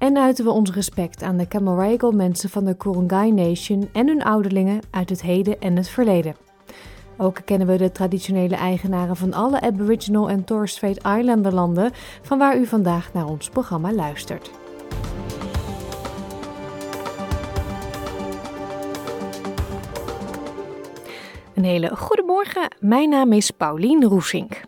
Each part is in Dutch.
en uiten we ons respect aan de Camaragal mensen van de Kurungay Nation en hun ouderlingen uit het heden en het verleden. Ook kennen we de traditionele eigenaren van alle Aboriginal en Torres Strait Islander landen, van waar u vandaag naar ons programma luistert. Een hele goede morgen. Mijn naam is Paulien Roesink.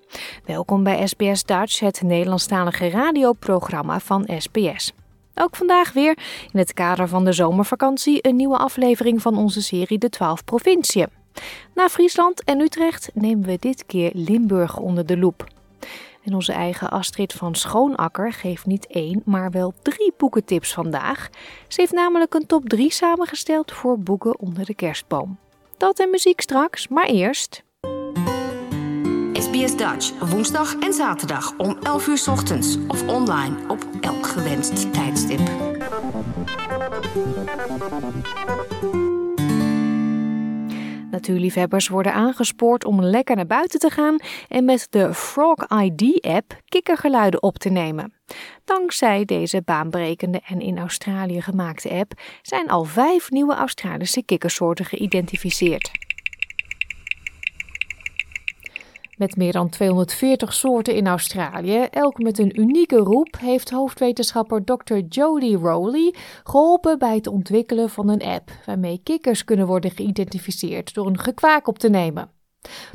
Welkom bij SBS Dutch, het Nederlandstalige radioprogramma van SBS. Ook vandaag weer in het kader van de zomervakantie een nieuwe aflevering van onze serie De 12 Provinciën. Na Friesland en Utrecht nemen we dit keer Limburg onder de loep. En onze eigen Astrid van Schoonakker geeft niet één, maar wel drie boekentips vandaag. Ze heeft namelijk een top 3 samengesteld voor boeken onder de kerstboom. Dat en muziek straks, maar eerst. SBS Dutch, woensdag en zaterdag om 11 uur ochtends of online op elk gewenst tijdstip. Natuurliefhebbers worden aangespoord om lekker naar buiten te gaan en met de Frog ID-app kikkergeluiden op te nemen. Dankzij deze baanbrekende en in Australië gemaakte app zijn al vijf nieuwe Australische kikkersoorten geïdentificeerd. Met meer dan 240 soorten in Australië, elk met een unieke roep, heeft hoofdwetenschapper Dr. Jodie Rowley geholpen bij het ontwikkelen van een app waarmee kikkers kunnen worden geïdentificeerd door een gekwaak op te nemen.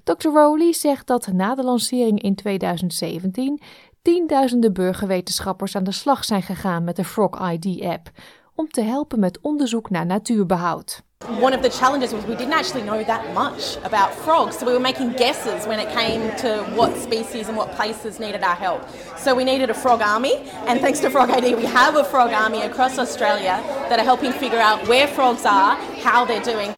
Dr. Rowley zegt dat na de lancering in 2017 tienduizenden burgerwetenschappers aan de slag zijn gegaan met de Frog ID-app om te helpen met onderzoek naar natuurbehoud. One of the challenges was we didn't actually know that much about frogs, so we were making guesses when it came to what species and what places needed our help. So we needed a frog army, and thanks to Frog ID, we have a frog army across Australia that are helping figure out where frogs are, how they're doing.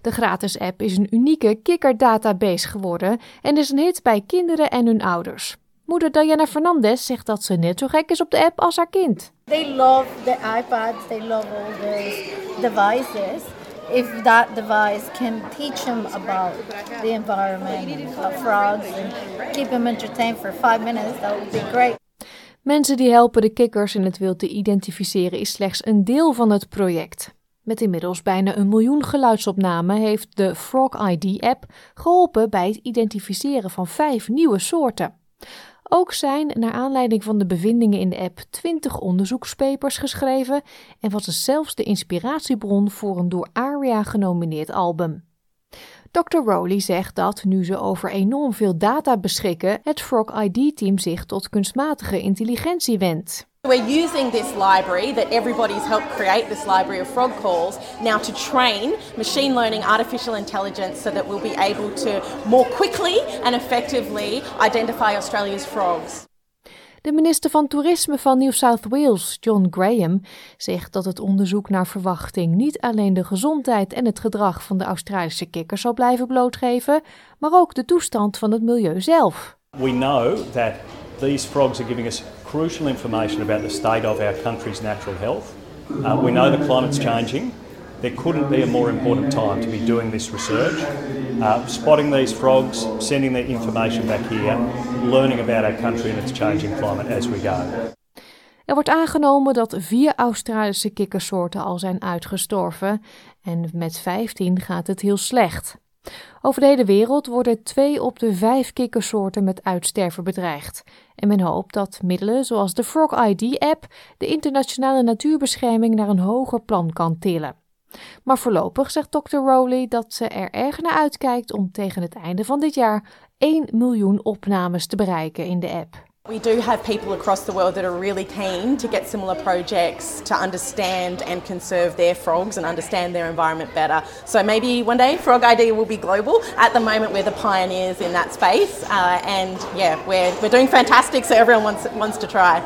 De gratis app is een unieke kikkerdatabase geworden en is een hit bij kinderen en hun ouders. Moeder Diana Fernandez zegt dat ze net zo gek is op de app als haar kind. They love the iPads, they love all the devices. If that device can teach them about the environment about frogs and keep them entertained for five minutes, that would be great. Mensen die helpen de kikkers in het wild te identificeren is slechts een deel van het project. Met inmiddels bijna een miljoen geluidsopnamen heeft de Frog ID-app geholpen bij het identificeren van vijf nieuwe soorten. Ook zijn, naar aanleiding van de bevindingen in de app, 20 onderzoekspapers geschreven en was het zelfs de inspiratiebron voor een door ARIA genomineerd album. Dr. Rowley zegt dat, nu ze over enorm veel data beschikken, het Frog ID-team zich tot kunstmatige intelligentie wendt. We're using this library that everybody's helped create, this library of frog calls, now to train machine learning artificial intelligence so that we'll be able to more quickly and effectively identify Australia's frogs. De minister van Toerisme van New South Wales, John Graham, zegt dat het onderzoek naar verwachting niet alleen de gezondheid en het gedrag van de Australische kikkers zal blijven blootgeven, maar ook de toestand van het milieu zelf. We know that these frogs are giving us crucial information about the state of our country's natural health. Uh, we know the climate's changing. There couldn't be a more important time to be doing this research, uh, spotting these frogs, sending the information back here, learning about our country and its changing climate as we go. Er wordt aangenomen dat vier Australische kikkersoorten al zijn uitgestorven en met 15 gaat het heel slecht. Over de hele wereld worden twee op de vijf kikkersoorten met uitsterven bedreigd. En men hoopt dat middelen zoals de Frog ID-app de internationale natuurbescherming naar een hoger plan kan tillen. Maar voorlopig zegt Dr. Rowley dat ze er erg naar uitkijkt om tegen het einde van dit jaar 1 miljoen opnames te bereiken in de app. We do have people across the world that are really keen to get similar projects to understand and conserve their frogs and understand their environment better. So maybe one day Frog ID will be global. At the moment, we're the pioneers in that space, uh, and yeah, we're, we're doing fantastic. So everyone wants wants to try.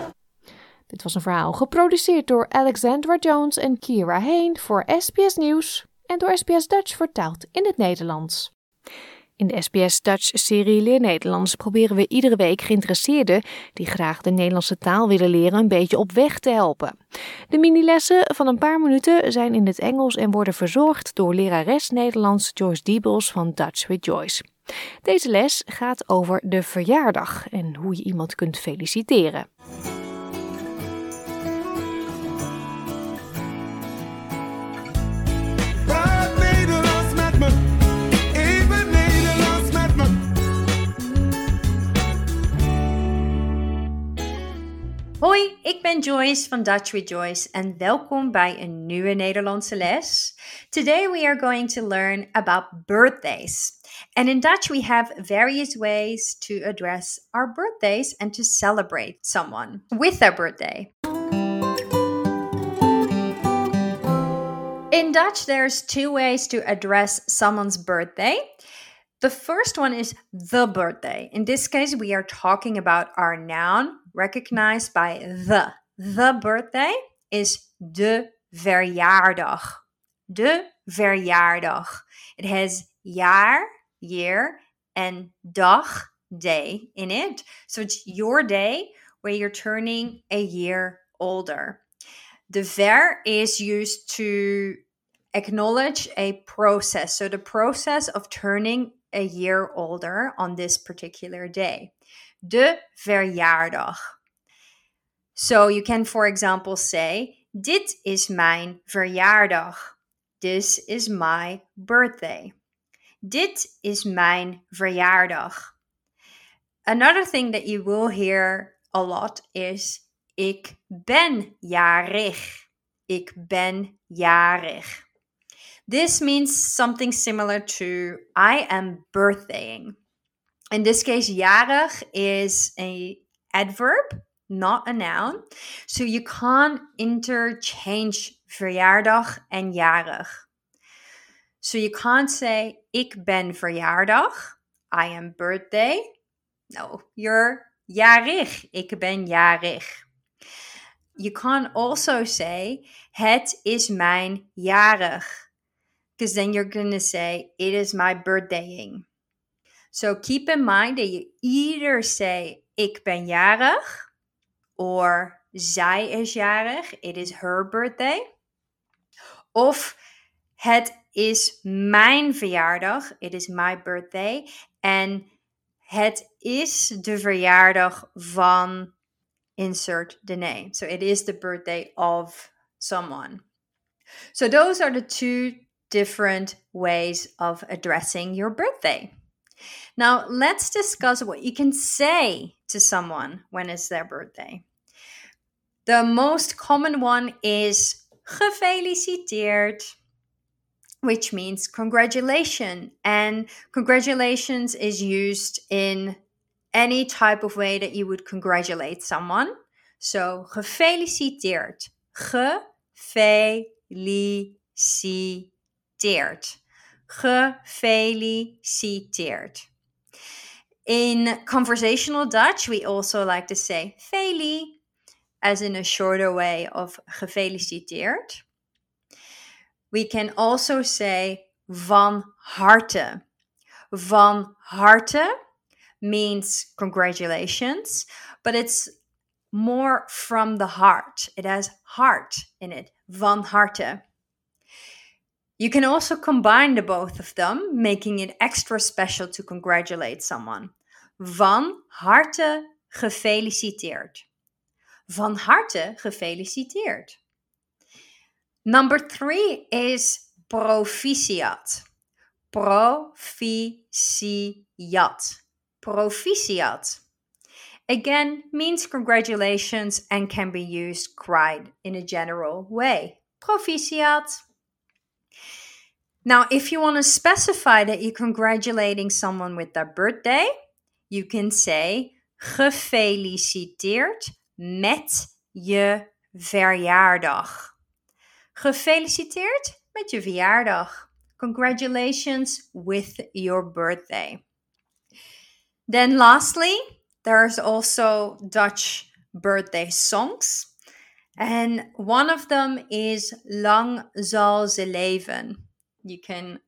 Dit was een verhaal geproduceerd door Alexandra Jones en Kira Hain voor SBS Nieuws. en door SBS Dutch vertaald in het Nederlands. In de SBS Dutch-serie Leer Nederlands proberen we iedere week geïnteresseerden die graag de Nederlandse taal willen leren een beetje op weg te helpen. De minilessen van een paar minuten zijn in het Engels en worden verzorgd door lerares Nederlands Joyce Diebels van Dutch with Joyce. Deze les gaat over de verjaardag en hoe je iemand kunt feliciteren. Hoi, ik ben Joyce van Dutch with Joyce en welkom bij een nieuwe Nederlandse les. Today we are going to learn about birthdays. And in Dutch we have various ways to address our birthdays and to celebrate someone with their birthday. In Dutch, there's two ways to address someone's birthday. The first one is the birthday. In this case, we are talking about our noun recognized by the. The birthday is de verjaardag. De verjaardag. It has jaar, year, and dag, day in it. So it's your day where you're turning a year older. The ver is used to acknowledge a process. So, the process of turning a year older on this particular day. De verjaardag. So, you can, for example, say: Dit is mijn verjaardag. This is my birthday. Dit is mijn verjaardag. Another thing that you will hear a lot is ik ben jarig. Ik ben jarig. This means something similar to I am birthdaying. In this case, jarig is a adverb, not a noun. So you can't interchange verjaardag en jarig. So you can't say ik ben verjaardag, I am birthday. No, you're jarig. Ik ben jarig. You can also say het is mijn jarig. Because then you're going to say it is my birthdaying. So keep in mind that you either say ik ben jarig or zij is jarig. It is her birthday. Of het is mijn verjaardag. It is my birthday. En het is de verjaardag van insert the name. So it is the birthday of someone. So those are the two different ways of addressing your birthday. Now, let's discuss what you can say to someone when it's their birthday. The most common one is gefeliciteerd, which means congratulation. And congratulations is used in any type of way that you would congratulate someone. So, gefeliciteerd. Gefeliciteerd. Gefeliciteerd. In conversational Dutch, we also like to say feli, as in a shorter way of gefeliciteerd. We can also say van harte. Van harte means congratulations, but it's more from the heart. It has heart in it. Van harte. You can also combine the both of them, making it extra special to congratulate someone. Van harte gefeliciteerd. Van harte gefeliciteerd. Number three is proficiat. Proficiat. Proficiat. Again, means congratulations and can be used quite in a general way. Proficiat. Now, if you want to specify that you're congratulating someone with their birthday, you can say gefeliciteerd met je verjaardag. Gefeliciteerd met je verjaardag. Congratulations with your birthday. Then, lastly, there's also Dutch birthday songs. And one of them is Lang zal ze leven. You can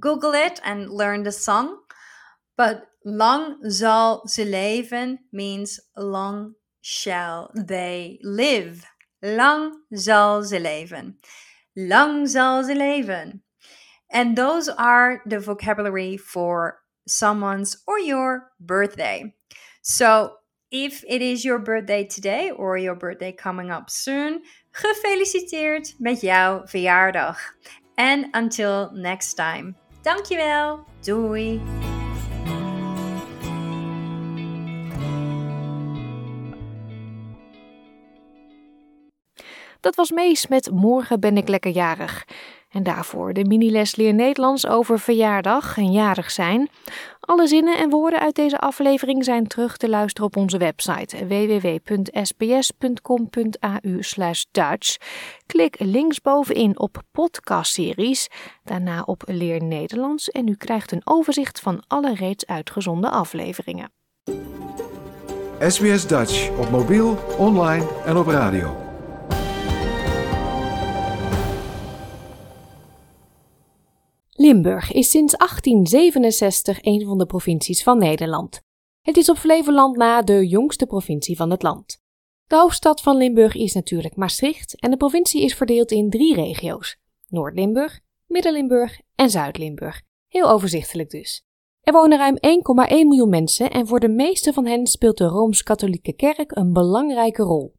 Google it and learn the song. But lang zal ze leven means long shall they live. Lang zal ze leven. Lang zal ze leven. And those are the vocabulary for someone's or your birthday. So if it is your birthday today or your birthday coming up soon, gefeliciteerd met jouw verjaardag. And until next time. Dankjewel. Doei. Dat was Mees met Morgen ben ik lekker jarig. En daarvoor de mini-les Leer Nederlands over verjaardag en jarig zijn. Alle zinnen en woorden uit deze aflevering zijn terug te luisteren op onze website www.sbs.com.au Dutch. Klik linksbovenin op podcastseries, daarna op Leer Nederlands en u krijgt een overzicht van alle reeds uitgezonden afleveringen. SBS Dutch op mobiel, online en op radio. Limburg is sinds 1867 een van de provincies van Nederland. Het is op Flevoland na de jongste provincie van het land. De hoofdstad van Limburg is natuurlijk Maastricht en de provincie is verdeeld in drie regio's: Noord-Limburg, Midden-Limburg en Zuid-Limburg. Heel overzichtelijk dus. Er wonen ruim 1,1 miljoen mensen en voor de meeste van hen speelt de Rooms-Katholieke Kerk een belangrijke rol.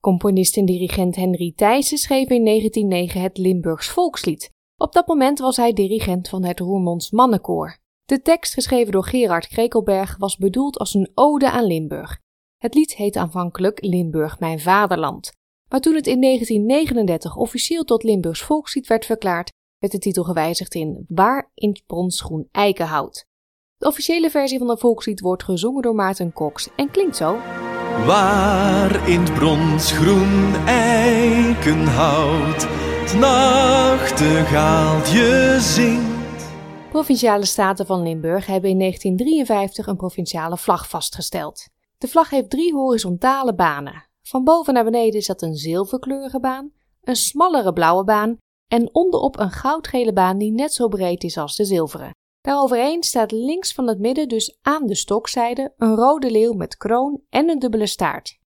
Componist en dirigent Henry Thijssen schreef in 1909 het Limburgs volkslied, op dat moment was hij dirigent van het Roermonds Mannenkoor. De tekst, geschreven door Gerard Krekelberg, was bedoeld als een ode aan Limburg. Het lied heette aanvankelijk Limburg mijn vaderland. Maar toen het in 1939 officieel tot Limburgs volkslied werd verklaard, werd de titel gewijzigd in Waar in bronsgroen eikenhout. De officiële versie van het volkslied wordt gezongen door Maarten Cox en klinkt zo. Waar in het bronsgroen eikenhout nachtegaaltje zingt. Provinciale staten van Limburg hebben in 1953 een provinciale vlag vastgesteld. De vlag heeft drie horizontale banen. Van boven naar beneden is dat een zilverkleurige baan, een smallere blauwe baan en onderop een goudgele baan die net zo breed is als de zilveren. Daaroverheen staat links van het midden, dus aan de stokzijde, een rode leeuw met kroon en een dubbele staart.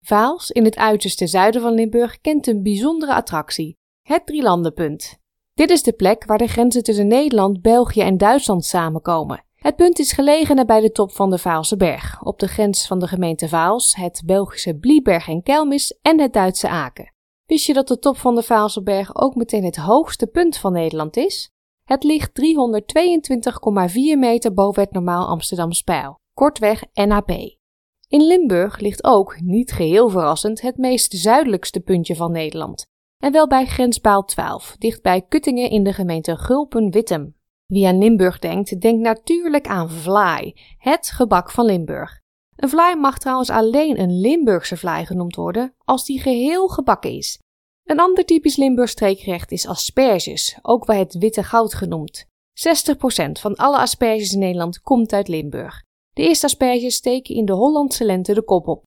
Vaals, in het uiterste zuiden van Limburg, kent een bijzondere attractie, het Drielandenpunt. Dit is de plek waar de grenzen tussen Nederland, België en Duitsland samenkomen. Het punt is gelegen nabij de top van de Vaalse Berg, op de grens van de gemeente Vaals, het Belgische Blieberg en Kelmis en het Duitse Aken. Wist je dat de top van de Vaalse Berg ook meteen het hoogste punt van Nederland is? Het ligt 322,4 meter boven het normaal Amsterdamse pijl, kortweg NAP. In Limburg ligt ook, niet geheel verrassend, het meest zuidelijkste puntje van Nederland, en wel bij grenspaal 12, dichtbij Kuttingen in de gemeente Gulpen-Wittem. Wie aan Limburg denkt, denkt natuurlijk aan vlaai, het gebak van Limburg. Een vlaai mag trouwens alleen een Limburgse vlaai genoemd worden als die geheel gebakken is. Een ander typisch Limburgs streekgerecht is asperges, ook wel het witte goud genoemd. 60% van alle asperges in Nederland komt uit Limburg. De eerste asperges steken in de Hollandse lente de kop op.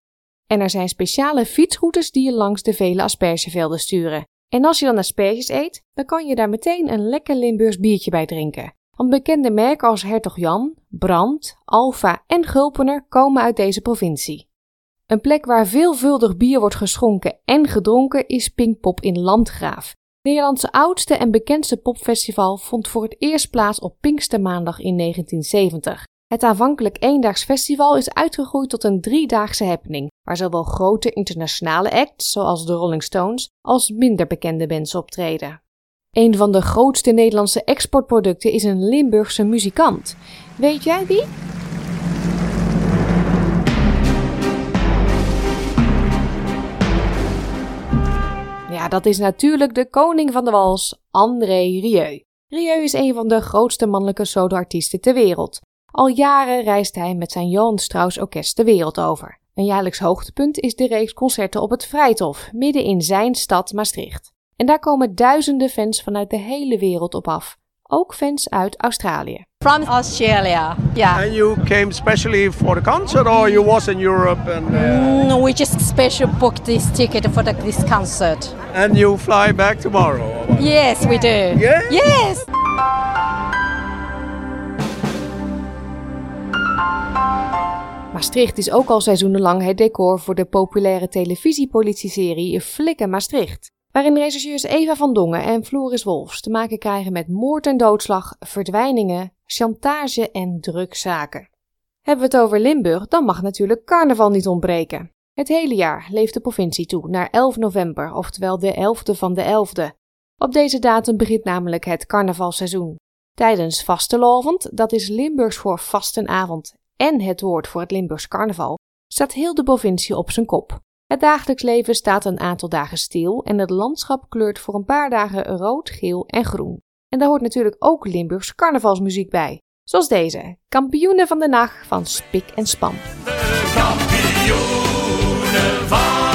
En er zijn speciale fietsroutes die je langs de vele aspergevelden sturen. En als je dan asperges eet, dan kan je daar meteen een lekker Limburgs biertje bij drinken. Want bekende merken als Hertog Jan, Brand, Alfa en Gulpener komen uit deze provincie. Een plek waar veelvuldig bier wordt geschonken en gedronken is Pinkpop in Landgraaf. Nederlandse oudste en bekendste popfestival vond voor het eerst plaats op Pinkstermaandag in 1970. Het aanvankelijk eendaags festival is uitgegroeid tot een driedaagse happening, waar zowel grote internationale acts zoals de Rolling Stones als minder bekende bands optreden. Een van de grootste Nederlandse exportproducten is een Limburgse muzikant. Weet jij wie? Ja, dat is natuurlijk de koning van de wals, André Rieu. Rieu is een van de grootste mannelijke soloartiesten ter wereld. Al jaren reist hij met zijn Johan Strauss Orkest de wereld over. Een jaarlijks hoogtepunt is de reeks concerten op het Vrijthof, midden in zijn stad Maastricht. En daar komen duizenden fans vanuit de hele wereld op af, ook fans uit Australië. From Australia, yeah. And you came specially for the concert, or you was in Europe and? Uh... No, we just special booked this ticket for the, this concert. And you fly back tomorrow? Yes, we do. Yeah? Yes. Maastricht is ook al seizoenenlang het decor voor de populaire televisiepolitieserie Flikken Maastricht, waarin rechercheurs Eva van Dongen en Floris Wolfs te maken krijgen met moord en doodslag, verdwijningen, chantage en drugszaken. Hebben we het over Limburg, dan mag natuurlijk carnaval niet ontbreken. Het hele jaar leeft de provincie toe naar 11 november, oftewel de 11e van de 11e. Op deze datum begint namelijk het carnavalseizoen. Tijdens vastelovend, dat is Limburgs voor vastenavond en het woord voor het Limburgs carnaval, staat heel de provincie op zijn kop. Het dagelijks leven staat een aantal dagen stil en het landschap kleurt voor een paar dagen rood, geel en groen. En daar hoort natuurlijk ook Limburgs carnavalsmuziek bij. Zoals deze, Kampioenen van de Nacht van Spik en Span. De kampioenen van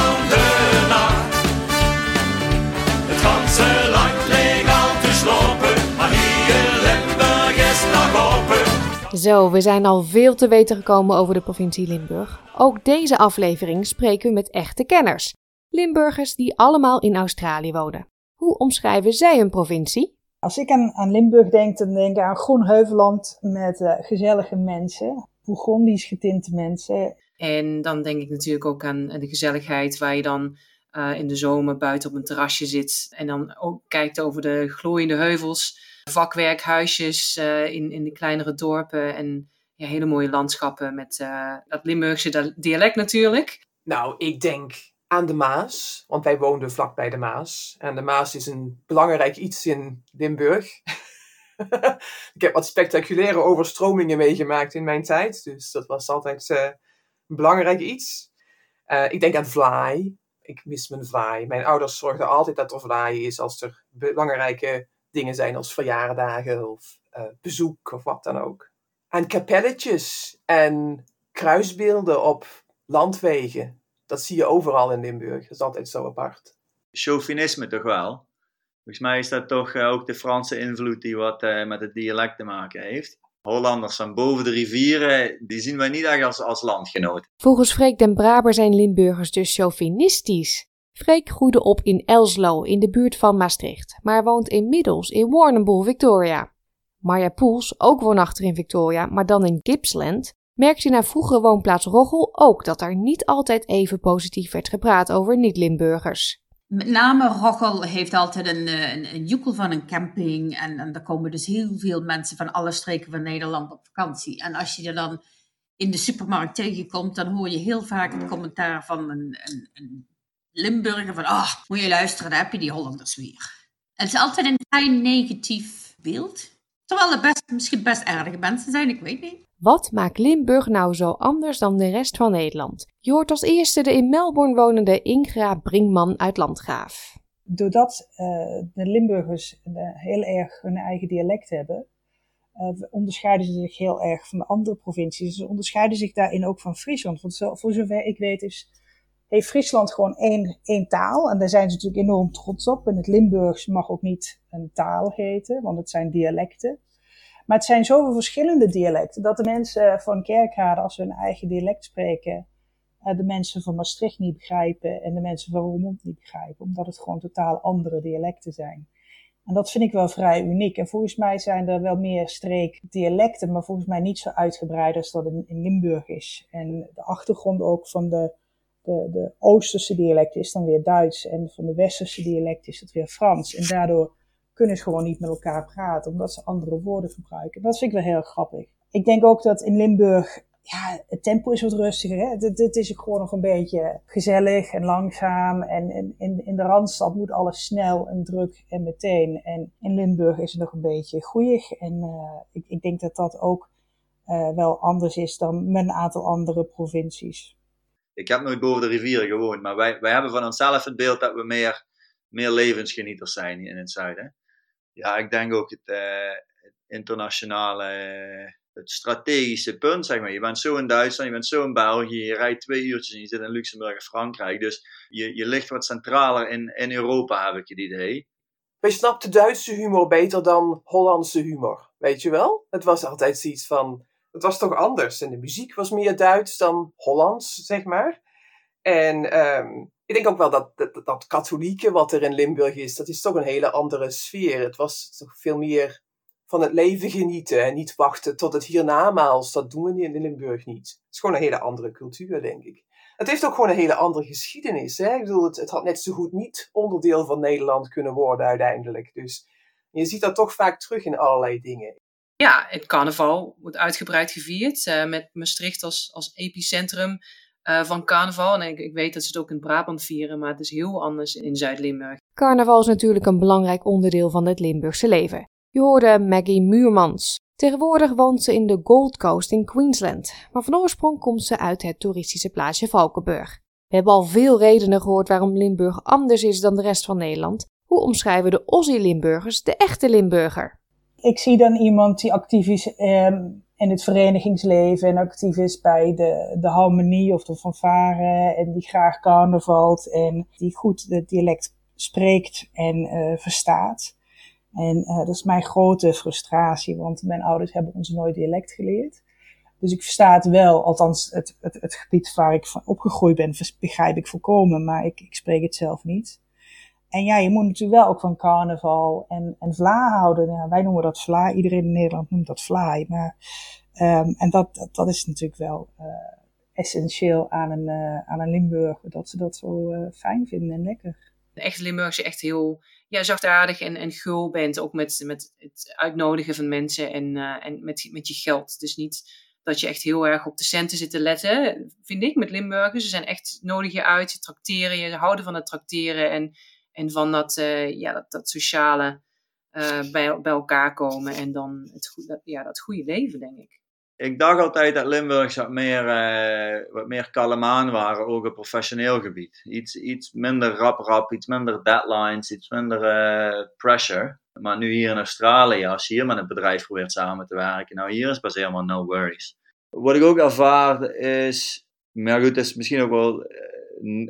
Zo, we zijn al veel te weten gekomen over de provincie Limburg. Ook deze aflevering spreken we met echte kenners. Limburgers die allemaal in Australië wonen. Hoe omschrijven zij hun provincie? Als ik aan, aan Limburg denk, dan denk ik aan groen heuvelland met uh, gezellige mensen, Bourgondisch getinte mensen. En dan denk ik natuurlijk ook aan de gezelligheid waar je dan uh, in de zomer buiten op een terrasje zit en dan ook kijkt over de glooiende heuvels, vakwerkhuisjes uh, in, in de kleinere dorpen en ja, hele mooie landschappen met dat Limburgse dialect natuurlijk. Nou, ik denk aan de Maas, want wij woonden vlakbij de Maas. En de Maas is een belangrijk iets in Limburg. ik heb wat spectaculaire overstromingen meegemaakt in mijn tijd, dus dat was altijd uh, een belangrijk iets. Ik denk aan vlaai. Ik mis mijn vlaai. Mijn ouders zorgden altijd dat er vlaai is als er belangrijke dingen zijn als verjaardagen of uh, bezoek of wat dan ook. Aan kapelletjes en kruisbeelden op landwegen dat zie je overal in Limburg. Dat is altijd zo apart. Chauvinisme toch wel? Volgens mij is dat toch uh, ook de Franse invloed die wat uh, met het dialect te maken heeft. Hollanders van boven de rivieren, die zien wij niet echt als, als landgenoten. Volgens Freek den Braber zijn Limburgers dus chauvinistisch. Freek groeide op in Elslo in de buurt van Maastricht, maar woont inmiddels in Warrnambool, Victoria. Marja Poels, ook woonachtig in Victoria, maar dan in Gippsland, merkte naar vroegere woonplaats Roggel ook dat er niet altijd even positief werd gepraat over niet-Limburgers. Met name Roggel heeft altijd een, een, een joekel van een camping. En, en komen dus heel veel mensen van alle streken van Nederland op vakantie. En als je er dan in de supermarkt tegenkomt, dan hoor je heel vaak het commentaar van een, een, een Limburger van, ah, oh, moet je luisteren, daar heb je die Hollanders weer. Het is altijd een vrij negatief beeld. Terwijl er best, misschien best aardige mensen zijn, ik weet niet. Wat maakt Limburg nou zo anders dan de rest van Nederland? Je hoort als eerste de in Melbourne wonende Ingra Brinkman uit Landgraaf. Doordat uh, de Limburgers uh, heel erg hun eigen dialect hebben, uh, onderscheiden ze zich heel erg van de andere provincies. Ze onderscheiden zich daarin ook van Friesland. Want zo, voor zover ik weet is, heeft Friesland gewoon één, één taal. En daar zijn ze natuurlijk enorm trots op. En het Limburgs mag ook niet een taal heten, want het zijn dialecten. Maar het zijn zoveel verschillende dialecten dat de mensen van Kerkrade, als ze hun eigen dialect spreken, de mensen van Maastricht niet begrijpen en de mensen van Roermond niet begrijpen, omdat het gewoon totaal andere dialecten zijn. En dat vind ik wel vrij uniek. En volgens mij zijn er wel meer streekdialecten, maar volgens mij niet zo uitgebreid als dat in Limburg is. En de achtergrond ook van de, de, de Oosterse dialecten is dan weer Duits en van de Westerse dialecten is het weer Frans. En daardoor kunnen ze gewoon niet met elkaar praten, omdat ze andere woorden gebruiken. Dat vind ik wel heel grappig. Ik denk ook dat in Limburg, ja, het tempo is wat rustiger. Hè? Het is gewoon nog een beetje gezellig en langzaam. En in, in, de Randstad moet alles snel en druk en meteen. En in Limburg is het nog een beetje goeig. En uh, ik, ik denk dat dat ook uh, wel anders is dan met een aantal andere provincies. Ik heb nooit boven de rivieren gewoond, maar wij, wij hebben van onszelf het beeld dat we meer, meer levensgenieters zijn in het zuiden. Ja, ik denk ook het, het internationale, uh, het strategische punt, zeg maar. Je bent zo in Duitsland, je bent zo in België, je rijdt twee uurtjes en je zit in Luxemburg en Frankrijk. Dus je, je ligt wat centraler in, in Europa, heb ik het idee. wij snapten Duitse humor beter dan Hollandse humor. Weet je wel? Het was altijd zoiets van. Het was toch anders. En de muziek was meer Duits dan Hollands, zeg maar. En ehm, ik denk ook wel dat, dat dat katholieke wat er in Limburg is, dat is toch een hele andere sfeer. Het was toch veel meer van het leven genieten en niet wachten tot het hiernamaals. Dat doen we in Limburg niet. Het is gewoon een hele andere cultuur, denk ik. Het heeft ook gewoon een hele andere geschiedenis. Hè? Ik bedoel, het, het had net zo goed niet onderdeel van Nederland kunnen worden uiteindelijk. Dus je ziet dat toch vaak terug in allerlei dingen. Ja, het carnaval wordt uitgebreid gevierd uh, met Maastricht als, als epicentrum uh, van carnaval. En ik, ik, weet dat ze het ook in Brabant vieren, maar het is heel anders in Zuid-Limburg. Carnaval is natuurlijk een belangrijk onderdeel van het Limburgse leven. Je hoorde Maggie Muurmans. Tegenwoordig woont ze in de Gold Coast in Queensland, maar van oorsprong komt ze uit het toeristische plaatsje Valkenburg. We hebben al veel redenen gehoord waarom Limburg anders is dan de rest van Nederland. Hoe omschrijven de Aussie-Limburgers de echte Limburger? Ik zie dan iemand die actief is ehm, in het verenigingsleven en actief is bij de, de harmonie of de fanfare en die graag carnavalt en die goed het dialect spreekt en uh, verstaat. En uh, dat is mijn grote frustratie, want mijn ouders hebben ons nooit dialect geleerd. Dus ik versta het wel, althans het, het, het gebied waar ik van opgegroeid ben, begrijp ik volkomen, maar ik, ik spreek het zelf niet. En ja, je moet natuurlijk wel ook van carnaval en, en vla houden. Ja, wij noemen dat vla, iedereen in Nederland noemt dat vlaai. Maar, um, en dat, dat, is natuurlijk wel uh, essentieel aan een, uh, aan een Limburg, dat ze dat zo uh, fijn vinden en lekker. De echte Limburgse echt heel ja, zachtaardig en, en gul bent. Ook met, met het uitnodigen van mensen en, en met, met je geld. Dus niet dat je echt heel erg op de centen zit te letten, vind ik, met Limburgers. Ze zijn echt nodig je uit, ze trakteren je, ze houden van het trakteren en, en van dat, uh, ja, dat, dat sociale uh, bij, bij elkaar komen en dan het, dat, ja, dat goede leven, denk ik ik dacht altijd dat Limburgs wat meer, uh, wat meer kalemaan waren, ook op professioneel gebied. Iets, iets minder rap-rap, iets minder deadlines, iets minder uh, pressure. Maar nu hier in Australië, als je hier met een bedrijf probeert samen te werken, nou hier is pas helemaal no worries. Wat ik ook ervaar is, maar goed, het is misschien ook wel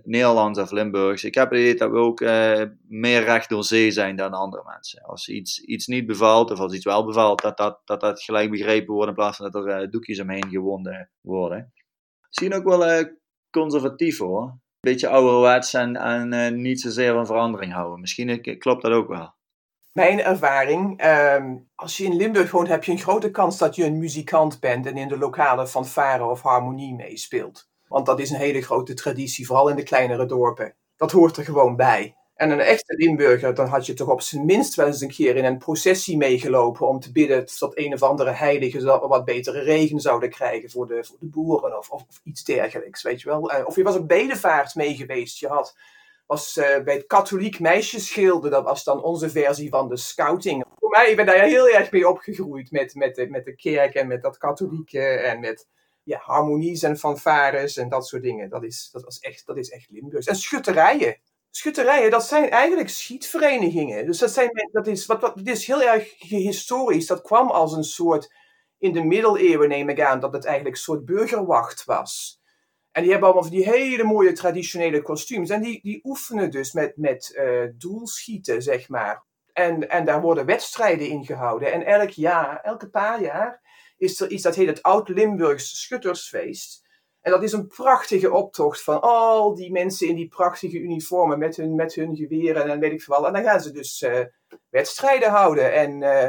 Nederlands of Limburgs. Ik heb het idee dat we ook uh, meer recht door zee zijn dan andere mensen. Als iets, iets niet bevalt of als iets wel bevalt, dat dat, dat, dat gelijk begrepen wordt in plaats van dat er uh, doekjes omheen gewonden worden. Misschien ook wel uh, conservatief hoor. Beetje ouderwets en, en niet zozeer van verandering houden. Misschien klopt dat ook wel. Mijn ervaring, um, als je in Limburg woont, heb je een grote kans dat je een muzikant bent en in de lokale fanfare of harmonie meespeelt. Want dat is een hele grote traditie, vooral in de kleinere dorpen. Dat hoort er gewoon bij. En een echte Limburger, dan had je toch op zijn minst wel eens een keer in een processie meegelopen om te bidden dat een of andere heilige dat we wat betere regen zouden krijgen voor de, voor de boeren of, of, of iets dergelijks, weet je wel. Eh, of je was op bedevaart mee geweest. Je had, was uh, bij het katholiek meisjesgilde, dat was dan onze versie van de scouting. Voor mij, ik ben daar heel erg mee opgegroeid met, met, de, met de kerk en met dat katholieke en met ja, harmonies en fanfares en dat soort dingen. Dat is, dat was echt, dat is echt Limburgs. En schutterijen. Schutterijen, dat zijn eigenlijk schietverenigingen. Dus dat, zijn, dat, is, wat, wat, is heel erg historisch. Dat kwam als een soort, in de middeleeuwen neem ik aan, dat het eigenlijk een soort burgerwacht was. En die hebben allemaal die hele mooie traditionele kostuums. En die, die oefenen dus met, met uh, doelschieten, zeg maar. En, en daar worden wedstrijden in gehouden. En elk jaar, elke paar jaar, is er iets dat heet het Oud-Limburgs Schuttersfeest. En dat is een prachtige optocht van al die mensen in die prachtige uniformen met hun, met hun geweren en weet ik veel. En dan gaan ze dus uh, wedstrijden houden. En uh,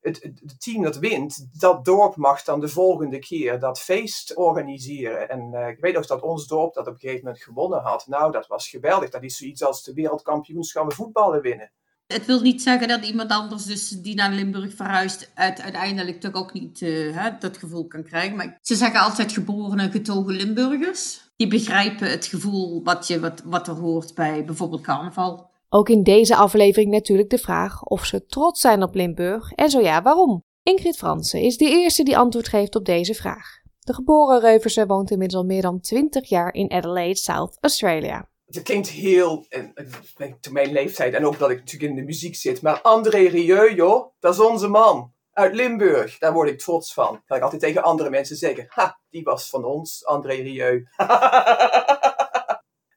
het, het, team dat wint, dat dorp mag dan de volgende keer dat feest organiseren. En uh, ik weet nog dat ons dorp dat op een gegeven moment gewonnen had. Nou, dat was geweldig. Dat is zoiets als de wereldkampioenschappen voetballen winnen. Het wil niet zeggen dat iemand anders dus die naar Limburg verhuist uiteindelijk toch ook niet hè, dat gevoel kan krijgen. Maar ze zeggen altijd geboren en getogen Limburgers. Die begrijpen het gevoel wat, je, wat, wat er hoort bij bijvoorbeeld carnaval. Ook in deze aflevering natuurlijk de vraag of ze trots zijn op Limburg en zo ja, waarom? Ingrid Fransen is de eerste die antwoord geeft op deze vraag. De geboren Reuverse woont inmiddels al meer dan 20 jaar in Adelaide, South Australia het klinkt heel, en, te mijn leeftijd, en ook dat ik natuurlijk in de muziek zit, maar André Rieu, joh, dat is onze man. Uit Limburg, daar word ik trots van. Kan ik altijd tegen andere mensen zeggen, ha, die was van ons, André Rieu.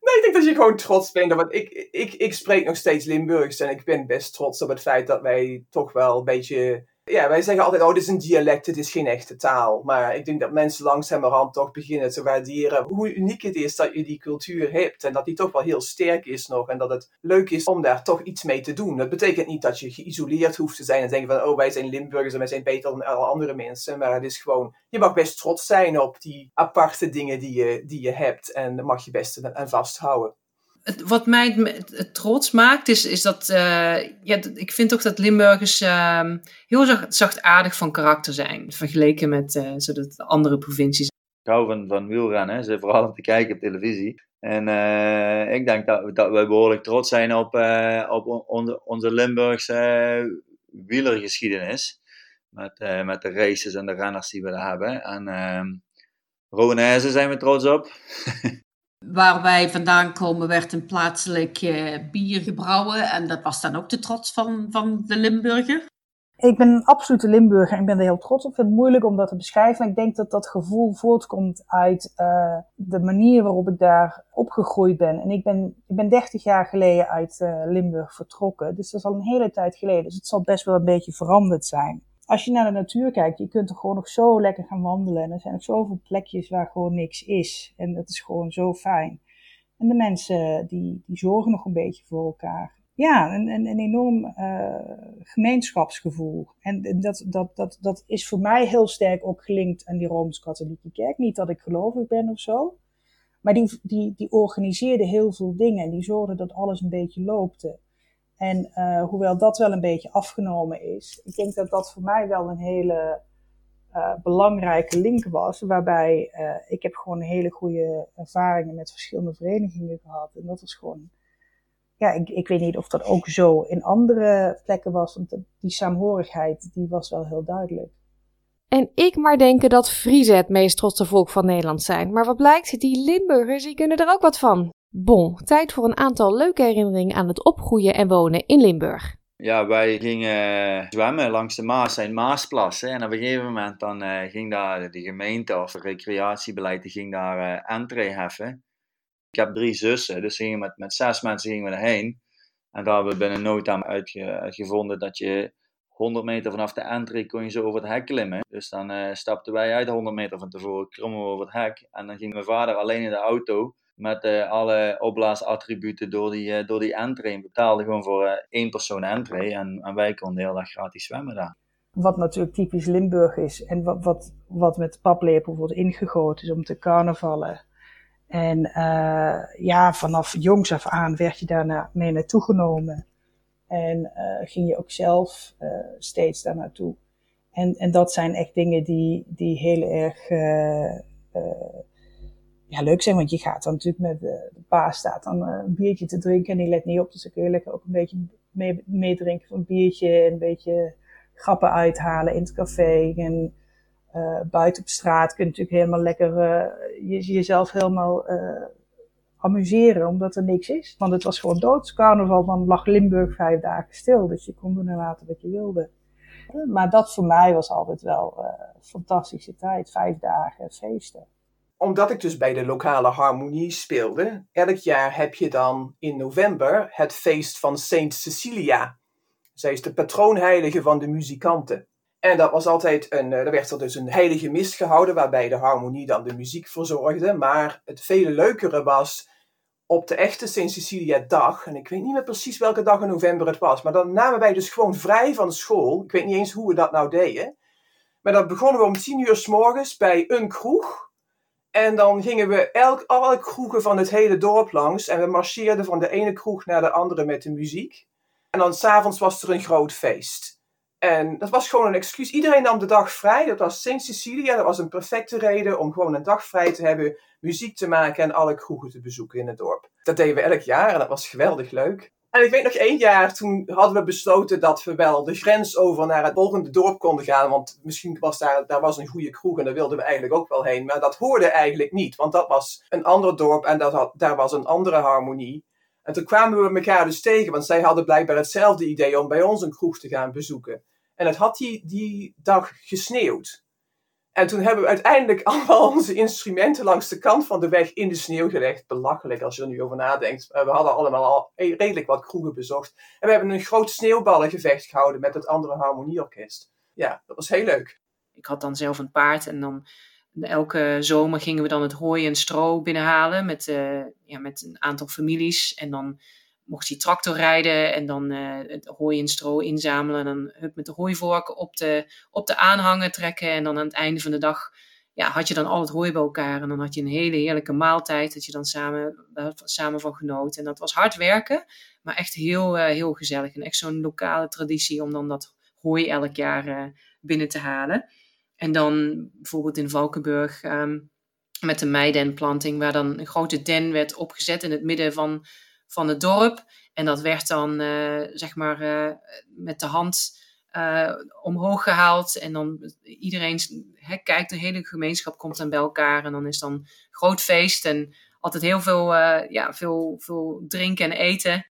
nee, ik denk dat je gewoon trots bent. Want ik, ik, ik spreek nog steeds Limburgs en ik ben best trots op het feit dat wij toch wel een beetje ja, wij zeggen altijd, oh, dit is een dialect, het is geen echte taal. Maar ik denk dat mensen langzamerhand toch beginnen te waarderen hoe uniek het is dat je die cultuur hebt. En dat die toch wel heel sterk is nog. En dat het leuk is om daar toch iets mee te doen. Dat betekent niet dat je geïsoleerd hoeft te zijn en denken van, oh, wij zijn Limburgers en wij zijn beter dan alle andere mensen. Maar het is gewoon, je mag best trots zijn op die aparte dingen die je, die je hebt. En daar mag je best aan vasthouden wat mij het, trots maakt, is, is dat uh, ja, ik vind ook dat Limburgers uh, heel zacht, zachtaardig van karakter zijn, vergeleken met uh, zodat andere provincies. Ik hou van, van wielrennen, ze vooral om te kijken op televisie. En uh, ik denk dat, dat behoorlijk trots zijn op, op onze, onze Limburgse wielergeschiedenis. Met, met de races en de renners die we daar hebben. En ehm, Rowanese zijn we trots op. Waar wij vandaan komen werd een plaatselijk bier gebrouwen. En dat was dan ook de trots van, van de Limburger. Ik ben een absolute Limburger en ik ben er heel trots op. Ik vind het moeilijk om dat te beschrijven. Ik denk dat dat gevoel voortkomt uit uh, de manier waarop ik daar opgegroeid ben. En ik ben, ik ben 30 jaar geleden uit uh, Limburg vertrokken. Dus dat is al een hele tijd geleden. Dus het zal best wel een beetje veranderd zijn als je naar de natuur kijkt, je kunt er gewoon nog zo lekker gaan wandelen. En er zijn nog zoveel plekjes waar gewoon niks is. En dat is gewoon zo fijn. En de mensen die, die zorgen nog een beetje voor elkaar. Ja, een, een, enorm uh, gemeenschapsgevoel. En dat, dat, dat, dat is voor mij heel sterk ook gelinkt aan die Rooms-Katholieke Kerk. Niet dat ik gelovig ben of zo. Maar die, die, die organiseerde heel veel dingen. En die zorgde dat alles een beetje loopte. En uh, hoewel dat wel een beetje afgenomen is, ik denk dat dat voor mij wel een hele uh, belangrijke link was. Waarbij uh, ik heb gewoon hele goede ervaringen met verschillende verenigingen gehad. En dat was gewoon, ja, ik, ik weet niet of dat ook zo in andere plekken was. Want die saamhorigheid, die was wel heel duidelijk. En ik maar denken dat Friese het meest trotse volk van Nederland zijn. Maar wat blijkt, die Limburgers, die kunnen er ook wat van. Bon, tijd voor een aantal leuke herinneringen aan het opgroeien en wonen in Limburg. Ja, wij gingen zwemmen langs de Maas en Maasplassen. En op een gegeven moment dan, uh, ging daar de gemeente of recreatiebeleid die ging daar uh, entree heffen. Ik heb drie zussen, dus gingen met, met zes mensen gingen we erheen. En daar hebben we binnen no time uitge, uitgevonden dat je 100 meter vanaf de entree kon je zo over het hek klimmen. Dus dan stapten wij uit 100 meter van tevoren, krommen we over het hek. En dan ging mijn vader alleen in de auto met uh, alle opblaasattributen door die, uh, door die entree. We betaalden gewoon voor uh, één persoon entree en, en wij konden de hele dag gratis zwemmen daar. Wat natuurlijk typisch Limburg is en wat, wat, wat met paplepel wordt ingegoten is om te carnavallen. En ja, vanaf jongs af aan werd je daar mee naartoe genomen. En ging je ook zelf steeds daar naartoe. En, en dat zijn echt dingen die, die heel erg ja, leuk zijn. Want je gaat dan natuurlijk met de, de pa staat dan uh, een biertje te drinken en die let niet op. Dus dan kun je lekker ook een beetje meedrinken mee van een biertje. En een beetje grappen uithalen in het café. En uh, buiten op straat kun je natuurlijk helemaal lekker je, jezelf helemaal amuseren. Omdat er niks is. Want het was gewoon dood. Carnaval, dan lag Limburg vijf dagen stil. Dus je kon doen en laten wat je wilde. Maar dat voor mij was altijd wel een fantastische tijd. Vijf dagen feesten omdat ik dus bij de lokale harmonie speelde, elk jaar heb je dan in november het feest van Saint Cecilia. Zij is de patroonheilige van de muzikanten. En dat was altijd een, er werd er dus een heilige mis gehouden, waarbij de harmonie dan de muziek verzorgde. Maar het vele leukere was op de echte Saint Cecilia dag, en ik weet niet meer precies welke dag in november het was, maar dan namen wij dus gewoon vrij van school. Ik weet niet eens hoe we dat nou deden. Maar dan begonnen we om tien uur s morgens bij een kroeg en dan gingen we elk, alle kroegen van het hele dorp langs. En we marcheerden van de ene kroeg naar de andere met de muziek. En dan s'avonds was er een groot feest. En dat was gewoon een excuus. Iedereen nam de dag vrij. Dat was Sint Cecilia. Dat was een perfecte reden om gewoon een dag vrij te hebben, muziek te maken en alle kroegen te bezoeken in het dorp. Dat deden we elk jaar en dat was geweldig leuk. Ik weet nog één jaar, toen hadden we besloten dat we wel de grens over naar het volgende dorp konden gaan. Want misschien was daar, daar was een goede kroeg en daar wilden we eigenlijk ook wel heen. Maar dat hoorde eigenlijk niet, want dat was een ander dorp en dat had, daar was een andere harmonie. En toen kwamen we elkaar dus tegen, want zij hadden blijkbaar hetzelfde idee om bij ons een kroeg te gaan bezoeken. En het had die, die dag gesneeuwd. En toen hebben we uiteindelijk allemaal onze instrumenten langs de kant van de weg in de sneeuw gelegd. Belachelijk als je er nu over nadenkt. We hadden allemaal al redelijk wat kroegen bezocht. En we hebben een groot sneeuwballengevecht gehouden met het andere harmonieorkest. Ja, dat was heel leuk. Ik had dan zelf een paard en dan elke zomer gingen we dan het hooi en stro binnenhalen met, uh, ja, met een aantal families. En dan mocht hij tractor rijden en dan uh, het hooi en stro inzamelen. En dan hup met de hooivork op de, op de aanhanger trekken. En dan aan het einde van de dag ja, had je dan al het hooi bij elkaar. En dan had je een hele heerlijke maaltijd dat je dan samen, samen van genoot. En dat was hard werken, maar echt heel, uh, heel gezellig. En echt zo'n lokale traditie om dan dat hooi elk jaar binnen te halen. En dan bijvoorbeeld in Valkenburg um, met de meidenplanting, waar dan een grote den werd opgezet in het midden van, van het dorp. En dat werd dan uh, zeg maar uh, met de hand uh, omhoog gehaald. En dan iedereen kijkt, de hele gemeenschap komt dan bij elkaar. En dan is dan groot feest en altijd heel veel, ja, veel, veel drinken en eten.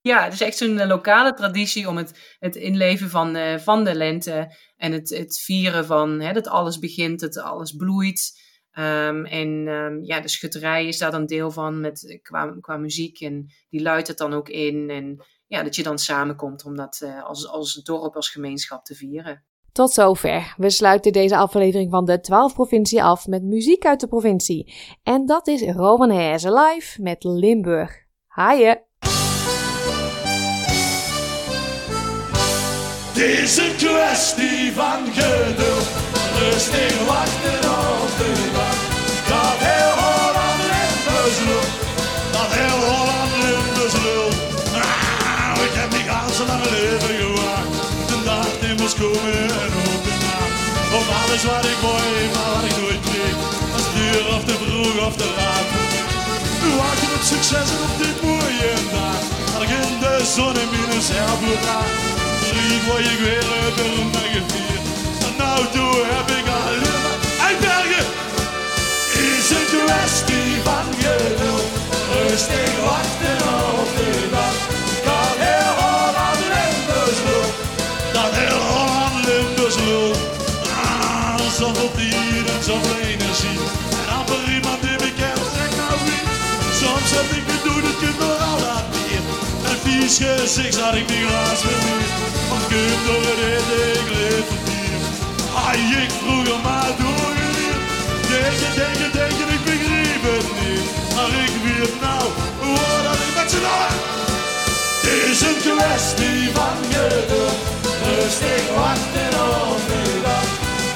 Ja, het is echt zo'n lokale traditie om het, het inleven van, uh, van de lente en het, het vieren van dat alles begint, dat alles bloeit. Um, en um, ja, de schutterij is daar dan deel van met, qua, qua muziek en die luidt het dan ook in. En ja, dat je dan samenkomt om dat uh, als, als dorp, als gemeenschap te vieren. Tot zover. We sluiten deze aflevering van de 12 provincie af met muziek uit de provincie. En dat is Rowan live met Limburg. Haaien! Het is een kwestie van geduld, rustig wachten op de dag. Dat heel Holland Limbus lult, dat heel Holland Limbus lult. Ah, ik heb al zo lang leven gewacht, de dag die moest komen en ook de nacht. Op alles wat ik mooi, maar wat ik nooit kreeg, als duur of te vroeg of te laat. We wachten op succes en op dit mooie dag, dat ik in de zon in mijn zeilboot laat lief word ik weer door mijn gevier. En nou toe heb ik alleen maar kwestie van geduld. Rustig wachten op de dag. Dat heel Holland Limbus lul. Dat heel Holland Limbus lul. Ah, zoveel dier en zoveel energie. En amper iemand die me kent, zeg nou wie. Soms heb ik doen, het kunt nog al dat meer. Een vies gezicht zat ik niet glaas meer. Want kunt door het hele ik verdienen. Ah, ik vroeger maar doorgeleerd. Denken, denken, denken, ik begreep het niet. Maar ik weet nou, hoe dat ik met z'n allen. Het is een kwestie van geduld. Rustig wachten op de dag.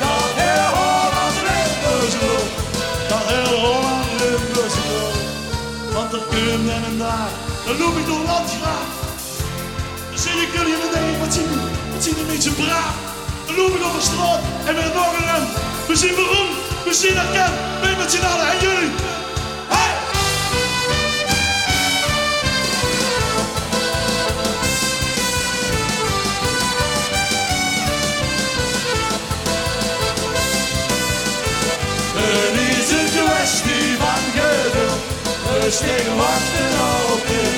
Dat heel Holland Limbus loopt. Dat heel Holland Limbus loopt. Want er komt en een dag, dan loop ik door landgraaf. Dan zie ik jullie in de dag, wat zien jullie? Wat zien die mensen braaf? Dan loop ik de straat en weer nog een rem. We zien waarom, we zien herken, ben met z'n allen en jullie. Rustig wachten op de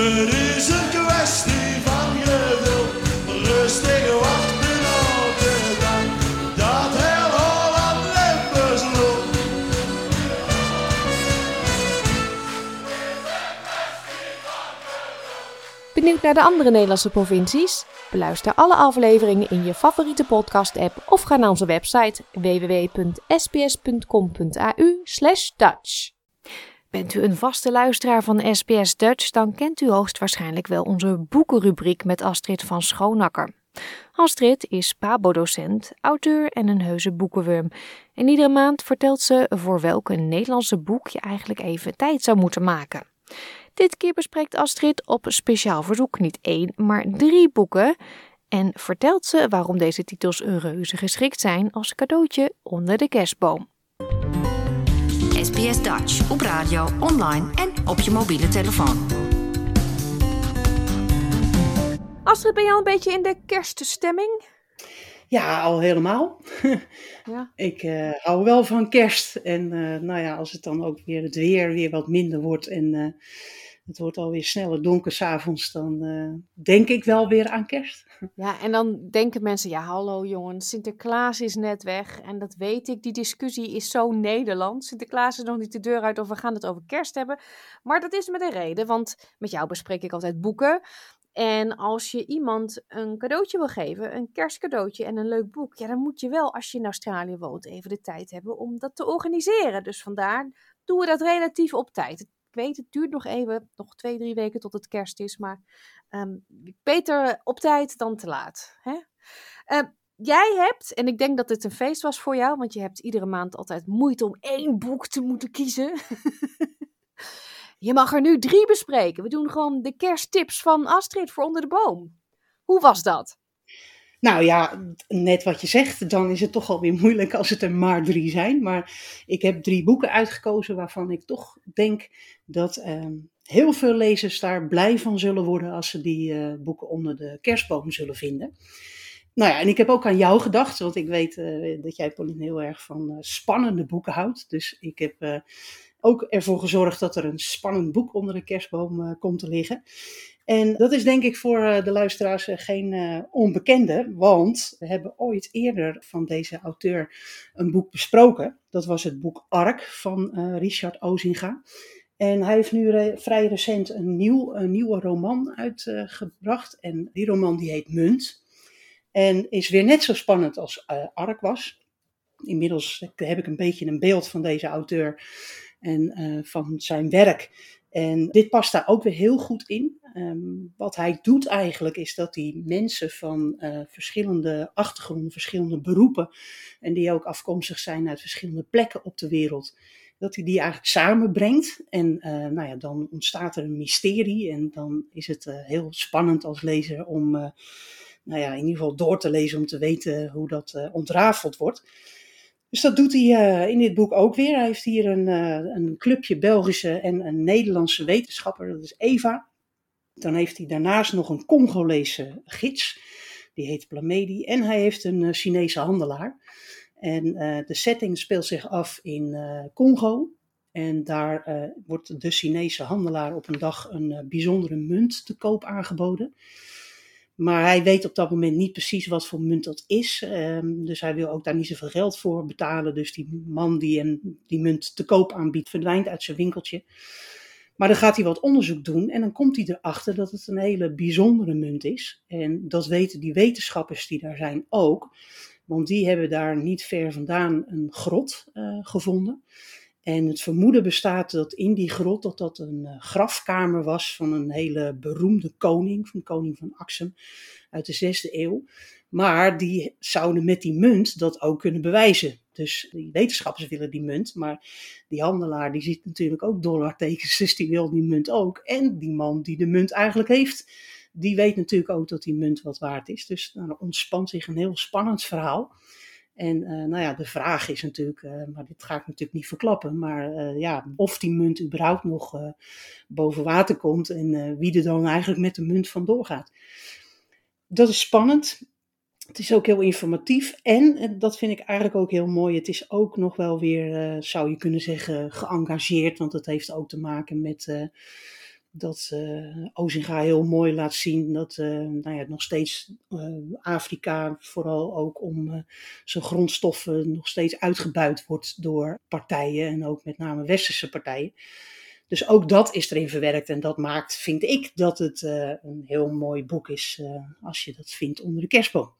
Het is een kwestie van geduld, rustig wachten op de dag. Dat heel Holland Limbus loopt. Benieuwd naar de andere Nederlandse provincies? Beluister alle afleveringen in je favoriete podcast-app of ga naar onze website www.sbs.com.au Dutch. Bent u een vaste luisteraar van SBS Dutch, dan kent u hoogstwaarschijnlijk wel onze boekenrubriek met Astrid van Schoonakker. Astrid is Pabo-docent, auteur en een heuse boekenworm. En iedere maand vertelt ze voor welk Nederlandse boek je eigenlijk even tijd zou moeten maken. Dit keer bespreekt Astrid op speciaal verzoek niet één, maar drie boeken. En vertelt ze waarom deze titels reuze geschikt zijn als cadeautje onder de kerstboom. SBS Dutch op radio, online en op je mobiele telefoon. Astrid, ben je al een beetje in de kerststemming? Ja, al helemaal. Ja. Ik eh, hou wel van kerst. En eh, nou ja, als het dan ook weer het weer weer wat minder wordt en eh, het wordt alweer sneller donker s'avonds, dan eh, denk ik wel weer aan kerst. Ja, en dan denken mensen, ja hallo jongens, Sinterklaas is net weg. En dat weet ik, die discussie is zo Nederland. Sinterklaas is nog niet de deur uit of we gaan het over kerst hebben. Maar dat is met een reden, want met jou bespreek ik altijd boeken. En als je iemand een cadeautje wil geven, een kerstcadeautje en een leuk boek, ja, dan moet je wel, als je in Australië woont, even de tijd hebben om dat te organiseren. Dus vandaar doen we dat relatief op tijd. Ik weet, het duurt nog even, nog twee, drie weken tot het kerst is, maar ehm, beter op tijd dan te laat. Hè? Ehm, jij hebt, en ik denk dat dit een feest was voor jou, want je hebt iedere maand altijd moeite om één boek te moeten kiezen. je mag er nu drie bespreken. We doen gewoon de kersttips van Astrid voor onder de boom. Hoe was dat? Nou ja, net wat je zegt, dan is het toch alweer moeilijk als het er maar drie zijn. Maar ik heb drie boeken uitgekozen waarvan ik toch denk dat ehm, heel veel lezers daar blij van zullen worden als ze die eh, boeken onder de kerstboom zullen vinden. Nou ja, en ik heb ook aan jou gedacht, want ik weet eh, dat jij, Pauline, heel erg van eh, spannende boeken houdt. Dus ik heb ook ervoor gezorgd dat er een spannend boek onder de kerstboom komt te liggen. En dat is denk ik voor eh, de luisteraars eh, geen eh, onbekende, want we hebben ooit eerder van deze auteur een boek besproken. Dat was het boek Ark van Richard Ozinga. En hij heeft nu vrij recent een, nieuw, een nieuwe roman uitgebracht. en die roman die heet Munt. En is weer net zo spannend als Ark was. Inmiddels heb ik een beetje een beeld van deze auteur en van zijn werk. En dit past daar ook weer heel goed in. Ehm, wat hij doet eigenlijk is dat hij mensen van eh, verschillende achtergronden, verschillende beroepen, en die ook afkomstig zijn uit verschillende plekken op de wereld, dat hij die eigenlijk samenbrengt. En eh, nou ja, dan ontstaat er een mysterie en dan is het eh, heel spannend als lezer om nou ja, in ieder geval door te lezen om te weten hoe dat ontrafeld wordt. Dus dat doet hij eh, in dit boek ook weer. Hij heeft hier een, eh, een clubje Belgische en een Nederlandse wetenschapper, dat is Eva. Dan heeft hij daarnaast nog een Congolese gids, die heet Plamedi. En hij heeft een eh, Chinese handelaar. En de setting speelt zich af in Congo. En daar wordt de Chinese handelaar op een dag een bijzondere munt te koop aangeboden. Maar hij weet op dat moment niet precies wat voor munt dat is. Ehm, dus hij wil ook daar niet zoveel geld voor betalen. Dus die man die hem die munt te koop aanbiedt, verdwijnt uit zijn winkeltje. Maar dan gaat hij wat onderzoek doen en dan komt hij erachter dat het een hele bijzondere munt is. En dat weten die wetenschappers die daar zijn ook. Want die hebben daar niet ver vandaan een grot eh, gevonden. En het vermoeden bestaat dat in die grot dat dat een eh, grafkamer was van een hele beroemde koning, van koning van Axum uit de zesde eeuw. Maar die zouden met die munt dat ook kunnen bewijzen. Dus die wetenschappers willen die munt, maar die handelaar die ziet natuurlijk ook dollartekens, dus die wil die munt ook. En die man die de munt eigenlijk heeft, die weet natuurlijk ook dat die munt wat waard is. Dus nou, er ontspant zich een heel spannend verhaal. En eh, nou ja, de vraag is natuurlijk, eh, maar dit ga ik natuurlijk niet verklappen, maar eh, ja, of die munt überhaupt nog boven water komt en wie er dan eigenlijk met de munt vandoor gaat. Dat is spannend. Het is ook heel informatief en dat vind ik eigenlijk ook heel mooi. Het is ook nog wel weer, zou je kunnen zeggen, geëngageerd, want het heeft ook te maken met dat eh Ozinga heel mooi laat zien dat eh, nou ja, nog steeds eh, Afrika, vooral ook om zijn grondstoffen, nog steeds uitgebuit wordt door partijen en ook met name westerse partijen. Dus ook dat is erin verwerkt en dat maakt, vind ik, dat het een heel mooi boek is als je dat vindt onder de kerstboom.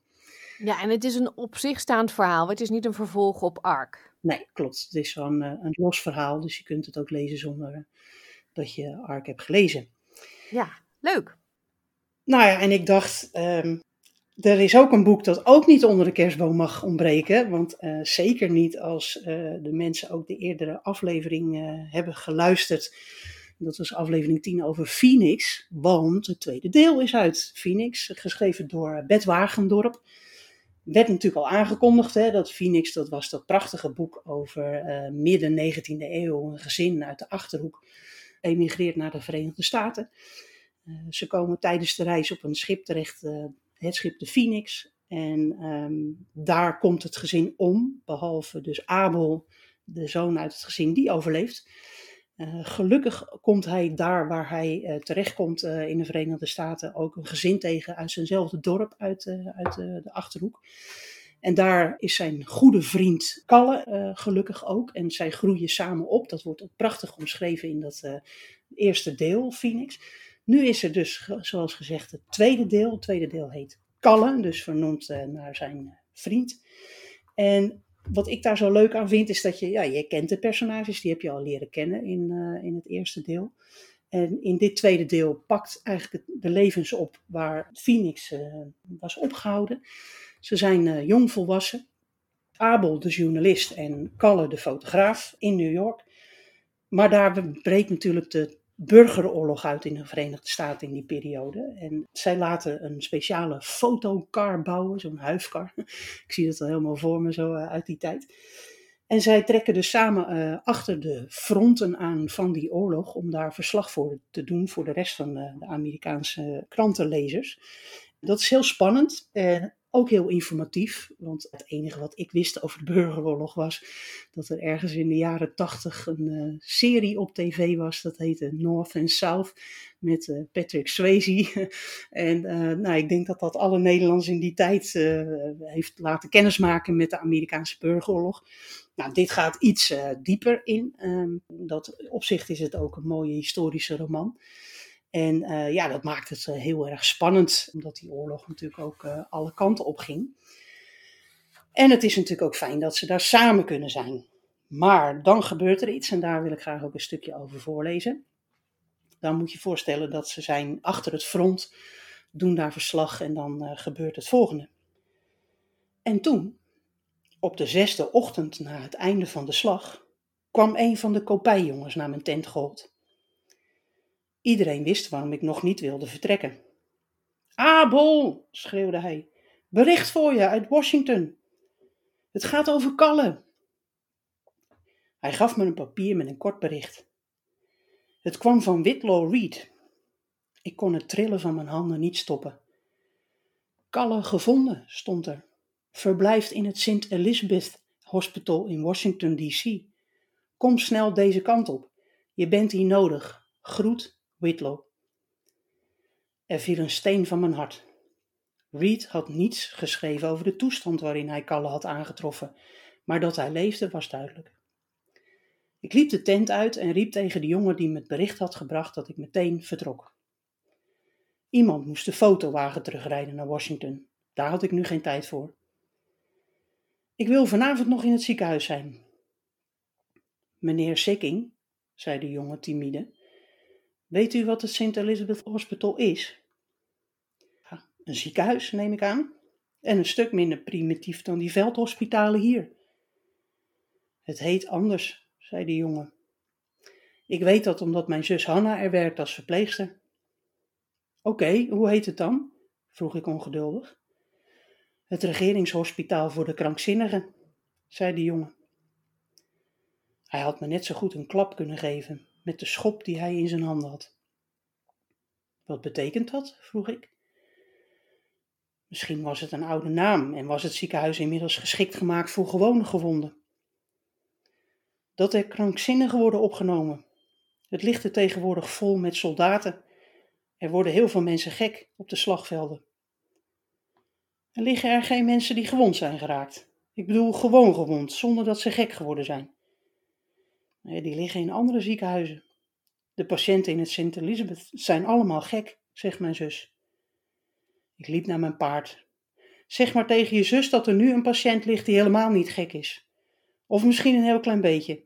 Ja, en het is een op zich staand verhaal. Het is niet een vervolg op Ark. Nee, klopt. Het is een los verhaal, dus je kunt het ook lezen zonder dat je Ark hebt gelezen. Ja, leuk. Nou ja, en ik dacht, ehm, er is ook een boek dat ook niet onder de kerstboom mag ontbreken. Want eh, zeker niet als eh, de mensen ook de eerdere aflevering eh, hebben geluisterd. Dat was aflevering 10 over Phoenix. Want het tweede deel is uit Phoenix, geschreven door Bert Wagendorp. Werd natuurlijk al aangekondigd, hè, dat Phoenix, dat was dat prachtige boek over midden 19e eeuw. Een gezin uit de Achterhoek emigreert naar de Verenigde Staten. ze komen tijdens de reis op een schip terecht het schip de Phoenix. En ehm, daar komt het gezin om, behalve dus Abel, de zoon uit het gezin, die overleeft. Uh, gelukkig komt hij daar waar hij uh, terechtkomt in de Verenigde Staten ook een gezin tegen uit zijnzelfde dorp, uit, uit de Achterhoek. En daar is zijn goede vriend Kalle gelukkig ook. En zij groeien samen op. Dat wordt ook prachtig omschreven in dat eerste deel, Phoenix. Nu is er dus, zoals gezegd, het tweede deel. Het tweede deel heet Kalle, dus vernoemd uh, naar zijn eh, vriend. En wat ik daar zo leuk aan vind, is dat je, ja, je kent de personages, die heb je al leren kennen in, in het eerste deel. En in dit tweede deel pakt eigenlijk de levens op waar Phoenix was opgehouden. Ze zijn jong volwassen. Abel, de journalist, en Kalle, de fotograaf, in New York. Maar daar breekt natuurlijk de burgeroorlog uit in de Verenigde Staten in die periode. En zij laten een speciale fotocar bouwen, zo'n huifkar. Ik zie dat al helemaal voor me zo eh, uit die tijd. En zij trekken dus samen uh, achter de fronten aan van die oorlog om daar verslag voor te doen voor de rest van de, de Amerikaanse krantenlezers. Dat is heel spannend. En ook heel informatief, want het enige wat ik wist over de burgeroorlog was dat er ergens in de jaren tachtig een uh, serie op tv was, dat heette North and South, met uh, Patrick Swayze. en uh, nou, ik denk dat dat alle Nederlanders in die tijd heeft laten kennismaken met de Amerikaanse burgeroorlog. Nou, dit gaat iets dieper in. Um, dat opzicht is het ook een mooie historische roman. En uh, ja, dat maakt het uh, heel erg spannend, omdat die oorlog natuurlijk ook uh, alle kanten op ging. En het is natuurlijk ook fijn dat ze daar samen kunnen zijn. Maar dan gebeurt er iets, en daar wil ik graag ook een stukje over voorlezen. Dan moet je voorstellen dat ze zijn achter het front, doen daar verslag en dan gebeurt het volgende. En toen, op de zesde ochtend na het einde van de slag, kwam een van de kopijjongens naar mijn tent gehold. Iedereen wist waarom ik nog niet wilde vertrekken. Abel, schreeuwde hij, bericht voor je uit Washington. Het gaat over Kalle. Hij gaf me een papier met een kort bericht. Het kwam van Whitlaw Reed. Ik kon het trillen van mijn handen niet stoppen. Kalle gevonden, stond er. Verblijft in het St. Elizabeth Hospital in Washington, D.C. Kom snel deze kant op. Je bent hier nodig. Groet Whitlow. Er viel een steen van mijn hart. Reed had niets geschreven over de toestand waarin hij Kalle had aangetroffen, maar dat hij leefde was duidelijk. Ik liep de tent uit en riep tegen de jongen die me het bericht had gebracht dat ik meteen vertrok. Iemand moest de fotowagen terugrijden naar Washington. Daar had ik nu geen tijd voor. Ik wil vanavond nog in het ziekenhuis zijn. Meneer Sikking, zei de jongen timide, Weet u wat het St. Elizabeth Hospital is? Een ziekenhuis, neem ik aan. En een stuk minder primitief dan die veldhospitalen hier. Het heet anders, zei de jongen. Ik weet dat omdat mijn zus Hanna er werkt als verpleegster. Oké, hoe heet het dan? vroeg ik ongeduldig. Het regeringshospitaal voor de krankzinnigen, zei de jongen. Hij had me net zo goed een klap kunnen geven, met de schop die hij in zijn handen had. Wat betekent dat? vroeg ik. Misschien was het een oude naam en was het ziekenhuis inmiddels geschikt gemaakt voor gewone gewonden. Dat er krankzinnigen worden opgenomen. Het ligt er tegenwoordig vol met soldaten. Er worden heel veel mensen gek op de slagvelden. Er liggen er geen mensen die gewond zijn geraakt. Ik bedoel gewoon gewond, zonder dat ze gek geworden zijn. Die liggen in andere ziekenhuizen. De patiënten in het Sint Elisabeth zijn allemaal gek, zegt mijn zus. Ik liep naar mijn paard. Zeg maar tegen je zus dat er nu een patiënt ligt die helemaal niet gek is. Of misschien een heel klein beetje.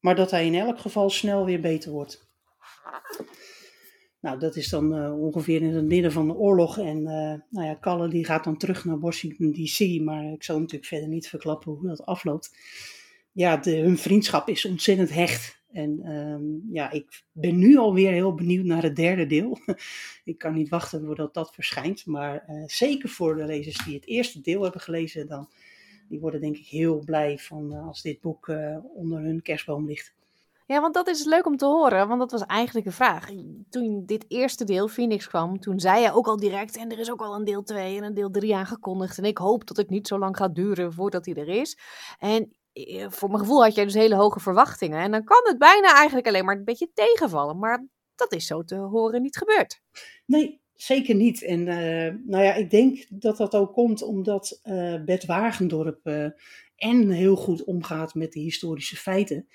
Maar dat hij in elk geval snel weer beter wordt. Nou, dat is dan eh, ongeveer in het midden van de oorlog. En uh, nou ja, Kalle die gaat dan terug naar Washington DC. Maar ik zal natuurlijk verder niet verklappen hoe dat afloopt. Ja, de, hun vriendschap is ontzettend hecht. En um, ja, ik ben nu alweer heel benieuwd naar het derde deel. ik kan niet wachten voordat dat verschijnt. Maar uh, zeker voor de lezers die het eerste deel hebben gelezen, dan, die worden denk ik heel blij van als dit boek onder hun kerstboom ligt. Ja, want dat is leuk om te horen, want dat was eigenlijk de vraag. Toen dit eerste deel, Phoenix, kwam, toen zei je ook al direct, en er is ook al een deel 2 en een deel 3 aangekondigd. En ik hoop dat het niet zo lang gaat duren voordat hij er is. En eh, voor mijn gevoel had jij dus hele hoge verwachtingen. En dan kan het bijna eigenlijk alleen maar een beetje tegenvallen. Maar dat is zo te horen niet gebeurd. Nee, zeker niet. En uh, nou ja, ik denk dat dat ook komt omdat uh, Bert Wagendorp en heel goed omgaat met de historische feiten.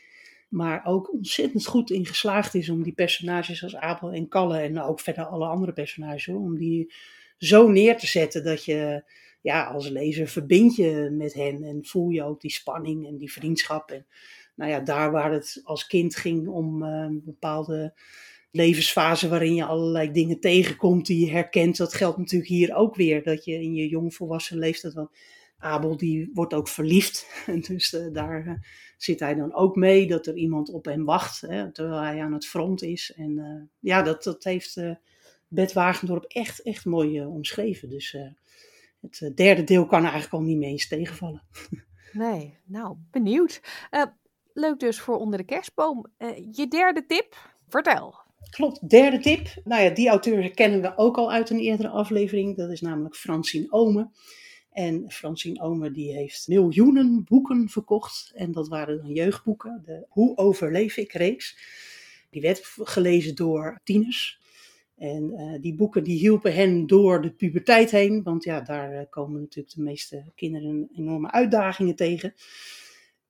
Maar ook ontzettend goed in geslaagd is om die personages als Abel en Kalle en ook verder alle andere personages, om die zo neer te zetten dat je ja, als lezer verbind je met hen en voel je ook die spanning en die vriendschap. En nou ja, daar waar het als kind ging om een bepaalde levensfase waarin je allerlei dingen tegenkomt die je herkent, dat geldt natuurlijk hier ook weer. Dat je in je jongvolwassen leeftijd van Abel die wordt ook verliefd. En dus uh, daar uh, zit hij dan ook mee dat er iemand op hem wacht hè, terwijl hij aan het front is. En ja, dat, dat heeft Bert Wagendorp echt, echt mooi omschreven. Dus het derde deel kan eigenlijk al niet meer eens tegenvallen. Nee, nou, benieuwd. leuk dus voor onder de kerstboom. je derde tip, vertel. Klopt, derde tip. Nou ja, die auteur kennen we ook al uit een eerdere aflevering. Dat is namelijk Francine Omen. En Francine Omer die heeft miljoenen boeken verkocht. En dat waren dan jeugdboeken. De Hoe overleef ik reeks. Die werd gelezen door tieners. En uh, die boeken die hielpen hen door de puberteit heen. Want ja, daar uh, komen natuurlijk de meeste kinderen enorme uitdagingen tegen.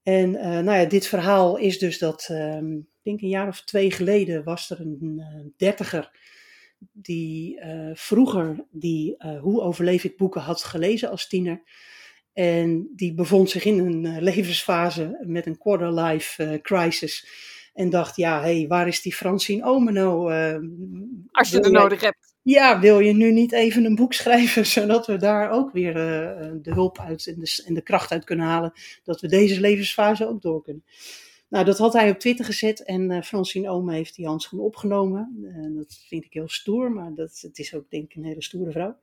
En uh, nou ja, dit verhaal is dus dat, ik denk een jaar of twee geleden was er een dertiger die vroeger die Hoe overleef ik boeken had gelezen als tiener. En die bevond zich in een levensfase met een quarter-life crisis. En dacht, ja, hé, hey, waar is die Francine Omeno? als je er nodig hebt. Ja, wil je nu niet even een boek schrijven, zodat we daar ook weer de hulp uit en de, en de kracht uit kunnen halen, dat we deze levensfase ook door kunnen. Nou, dat had hij op Twitter gezet en uh, Francine Ome heeft die handschoen opgenomen. Uh, dat vind ik heel stoer, maar dat, het is ook denk ik een hele stoere vrouw.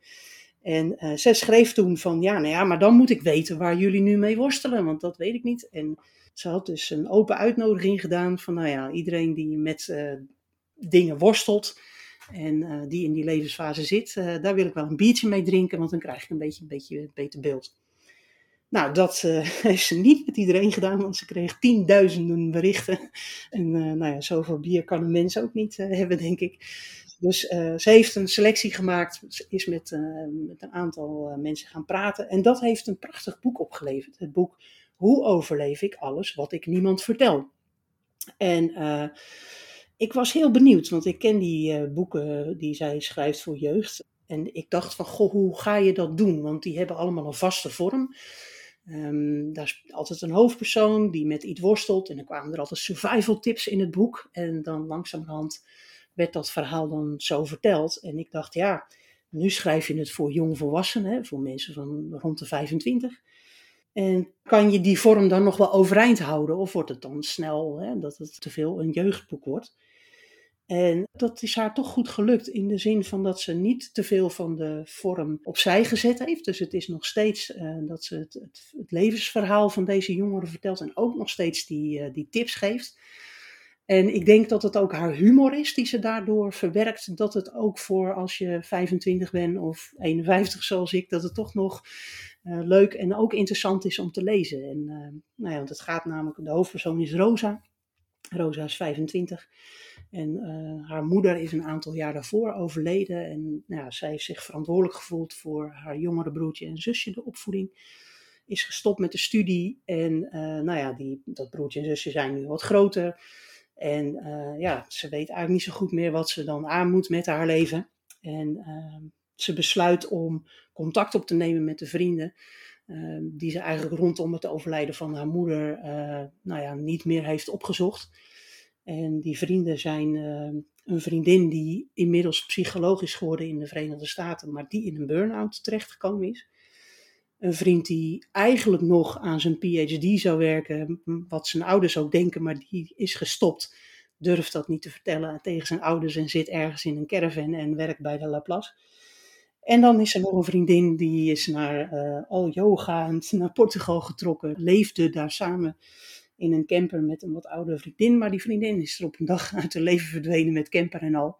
En uh, zij schreef toen van, ja, nou ja, maar dan moet ik weten waar jullie nu mee worstelen, want dat weet ik niet. En ze had dus een open uitnodiging gedaan van, nou ja, iedereen die met dingen worstelt en die in die levensfase zit, daar wil ik wel een biertje mee drinken, want dan krijg ik een beetje een beetje beter beeld. Nou, dat heeft ze niet met iedereen gedaan, want ze kreeg tienduizenden berichten. En nou ja, zoveel bier kan een mens ook niet hebben, denk ik. Dus ze heeft een selectie gemaakt, ze is met, met een aantal mensen gaan praten. En dat heeft een prachtig boek opgeleverd. Het boek Hoe overleef ik alles wat ik niemand vertel? En ik was heel benieuwd, want ik ken die boeken die zij schrijft voor jeugd. En ik dacht van, goh, hoe ga je dat doen? Want die hebben allemaal een vaste vorm. Um, is altijd een hoofdpersoon die met iets worstelt. En dan kwamen er altijd survival tips in het boek. En dan langzamerhand werd dat verhaal dan zo verteld. En ik dacht, ja, nu schrijf je het voor jongvolwassenen, voor mensen van rond de 25. En kan je die vorm dan nog wel overeind houden? Of wordt het dan snel hè, dat het te veel een jeugdboek wordt? En dat is haar toch goed gelukt in de zin van dat ze niet te veel van de vorm opzij gezet heeft. Dus het is nog steeds uh, dat ze het, het, levensverhaal van deze jongeren vertelt en ook nog steeds die, uh, die tips geeft. En ik denk dat het ook haar humor is die ze daardoor verwerkt. Dat het ook voor als je 25 bent of 51 zoals ik, dat het toch nog leuk en ook interessant is om te lezen. En nou ja, want het gaat namelijk, de hoofdpersoon is Rosa. Rosa is 25. En uh, haar moeder is een aantal jaar daarvoor overleden. En nou, zij heeft zich verantwoordelijk gevoeld voor haar jongere broertje en zusje, de opvoeding. Is gestopt met de studie. En nou ja, die, dat broertje en zusje zijn nu wat groter. En ja, ze weet eigenlijk niet zo goed meer wat ze dan aan moet met haar leven. En ehm, ze besluit om contact op te nemen met de vrienden. Ehm, die ze eigenlijk rondom het overlijden van haar moeder nou ja, niet meer heeft opgezocht. En die vrienden zijn een vriendin die inmiddels psycholoog is geworden in de Verenigde Staten, maar die in een burn-out terechtgekomen is. Een vriend die eigenlijk nog aan zijn PhD zou werken, wat zijn ouders ook denken, maar die is gestopt. Durft dat niet te vertellen tegen zijn ouders en zit ergens in een caravan en werkt bij de Laplace. En dan is er nog een vriendin die is naar uh, al yoga naar Portugal getrokken, leefde daar samen in een camper met een wat oudere vriendin. Maar die vriendin is er op een dag uit haar leven verdwenen met camper en al.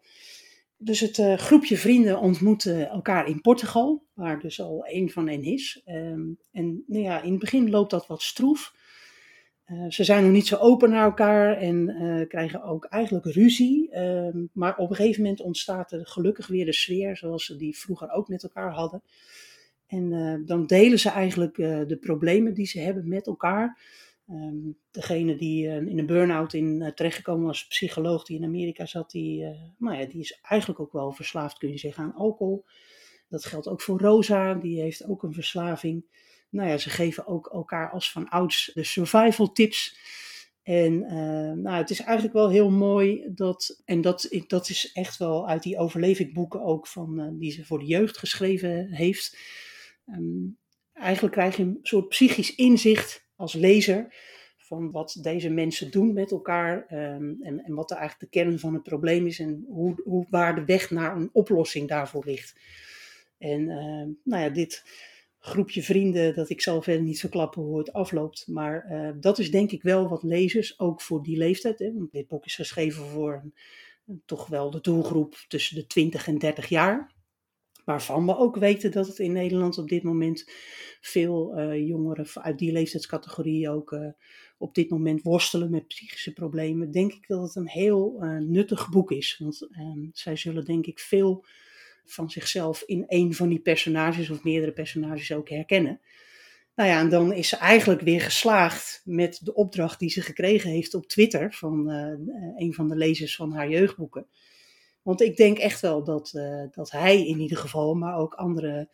Dus het uh, groepje vrienden ontmoeten elkaar in Portugal, waar dus al één van hen is. Um, en nou ja, in het begin loopt dat wat stroef. Uh, ze zijn nog niet zo open naar elkaar en uh, krijgen ook eigenlijk ruzie. Uh, maar op een gegeven moment ontstaat er gelukkig weer de sfeer zoals ze die vroeger ook met elkaar hadden. En dan delen ze eigenlijk de problemen die ze hebben met elkaar. Um, degene die in een burn-out in terechtgekomen was, psycholoog die in Amerika zat, die, nou ja, die is eigenlijk ook wel verslaafd, kun je zeggen, aan alcohol. Dat geldt ook voor Rosa, die heeft ook een verslaving. Nou ja, ze geven ook elkaar als van ouds de survival tips. En nou, het is eigenlijk wel heel mooi dat, en dat, dat is echt wel uit die overlevingboeken ook van, die ze voor de jeugd geschreven heeft. Um, eigenlijk krijg je een soort psychisch inzicht als lezer van wat deze mensen doen met elkaar um, en, en wat er eigenlijk de kern van het probleem is en hoe, hoe, waar de weg naar een oplossing daarvoor ligt. En uh, nou ja, dit groepje vrienden, dat ik zal verder niet verklappen hoe het afloopt, maar uh, dat is denk ik wel wat lezers, ook voor die leeftijd, hè, want dit boek is geschreven voor een, toch wel de doelgroep tussen de 20 en 30 jaar waarvan we ook weten dat het in Nederland op dit moment veel uh, jongeren uit die leeftijdscategorie ook uh, op dit moment worstelen met psychische problemen, denk ik dat het een heel nuttig boek is. Want ehm, zij zullen denk ik veel van zichzelf in een van die personages of meerdere personages ook herkennen. Nou ja, en dan is ze eigenlijk weer geslaagd met de opdracht die ze gekregen heeft op Twitter van een van de lezers van haar jeugdboeken. Want ik denk echt wel dat, uh, dat hij in ieder geval, maar ook andere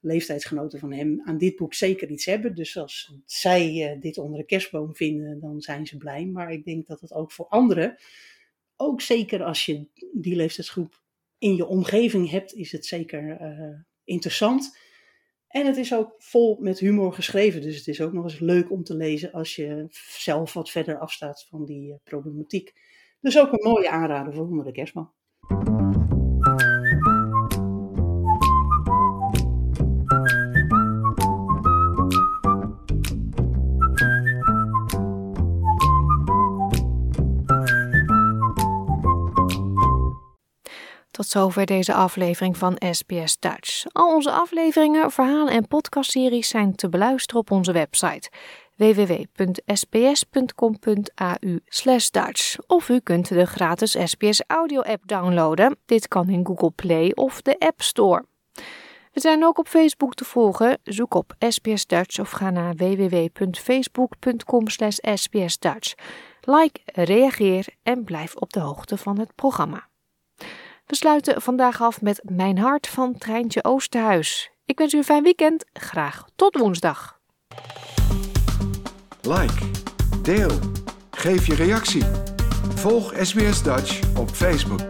leeftijdsgenoten van hem, aan dit boek zeker iets hebben. Dus als zij dit onder de kerstboom vinden, dan zijn ze blij. Maar ik denk dat het ook voor anderen, ook zeker als je die leeftijdsgroep in je omgeving hebt, is het zeker uh, interessant. En het is ook vol met humor geschreven. Dus het is ook nog eens leuk om te lezen als je zelf wat verder afstaat van die problematiek. Dus ook een mooie aanrader voor onder de kerstboom. Tot zover deze aflevering van SBS Dutch. Al onze afleveringen, verhalen en podcastseries zijn te beluisteren op onze website www.sbs.com.au Dutch. Of u kunt de gratis SBS audio app downloaden. Dit kan in Google Play of de App Store. We zijn ook op Facebook te volgen. Zoek op SBS Dutch of ga naar www.facebook.com sbsdutch. Like, reageer en blijf op de hoogte van het programma. We sluiten vandaag af met Mijn Hart van Treintje Oosterhuis. Ik wens u een fijn weekend. Graag tot woensdag. Like, deel, geef je reactie. Volg SBS Dutch op Facebook.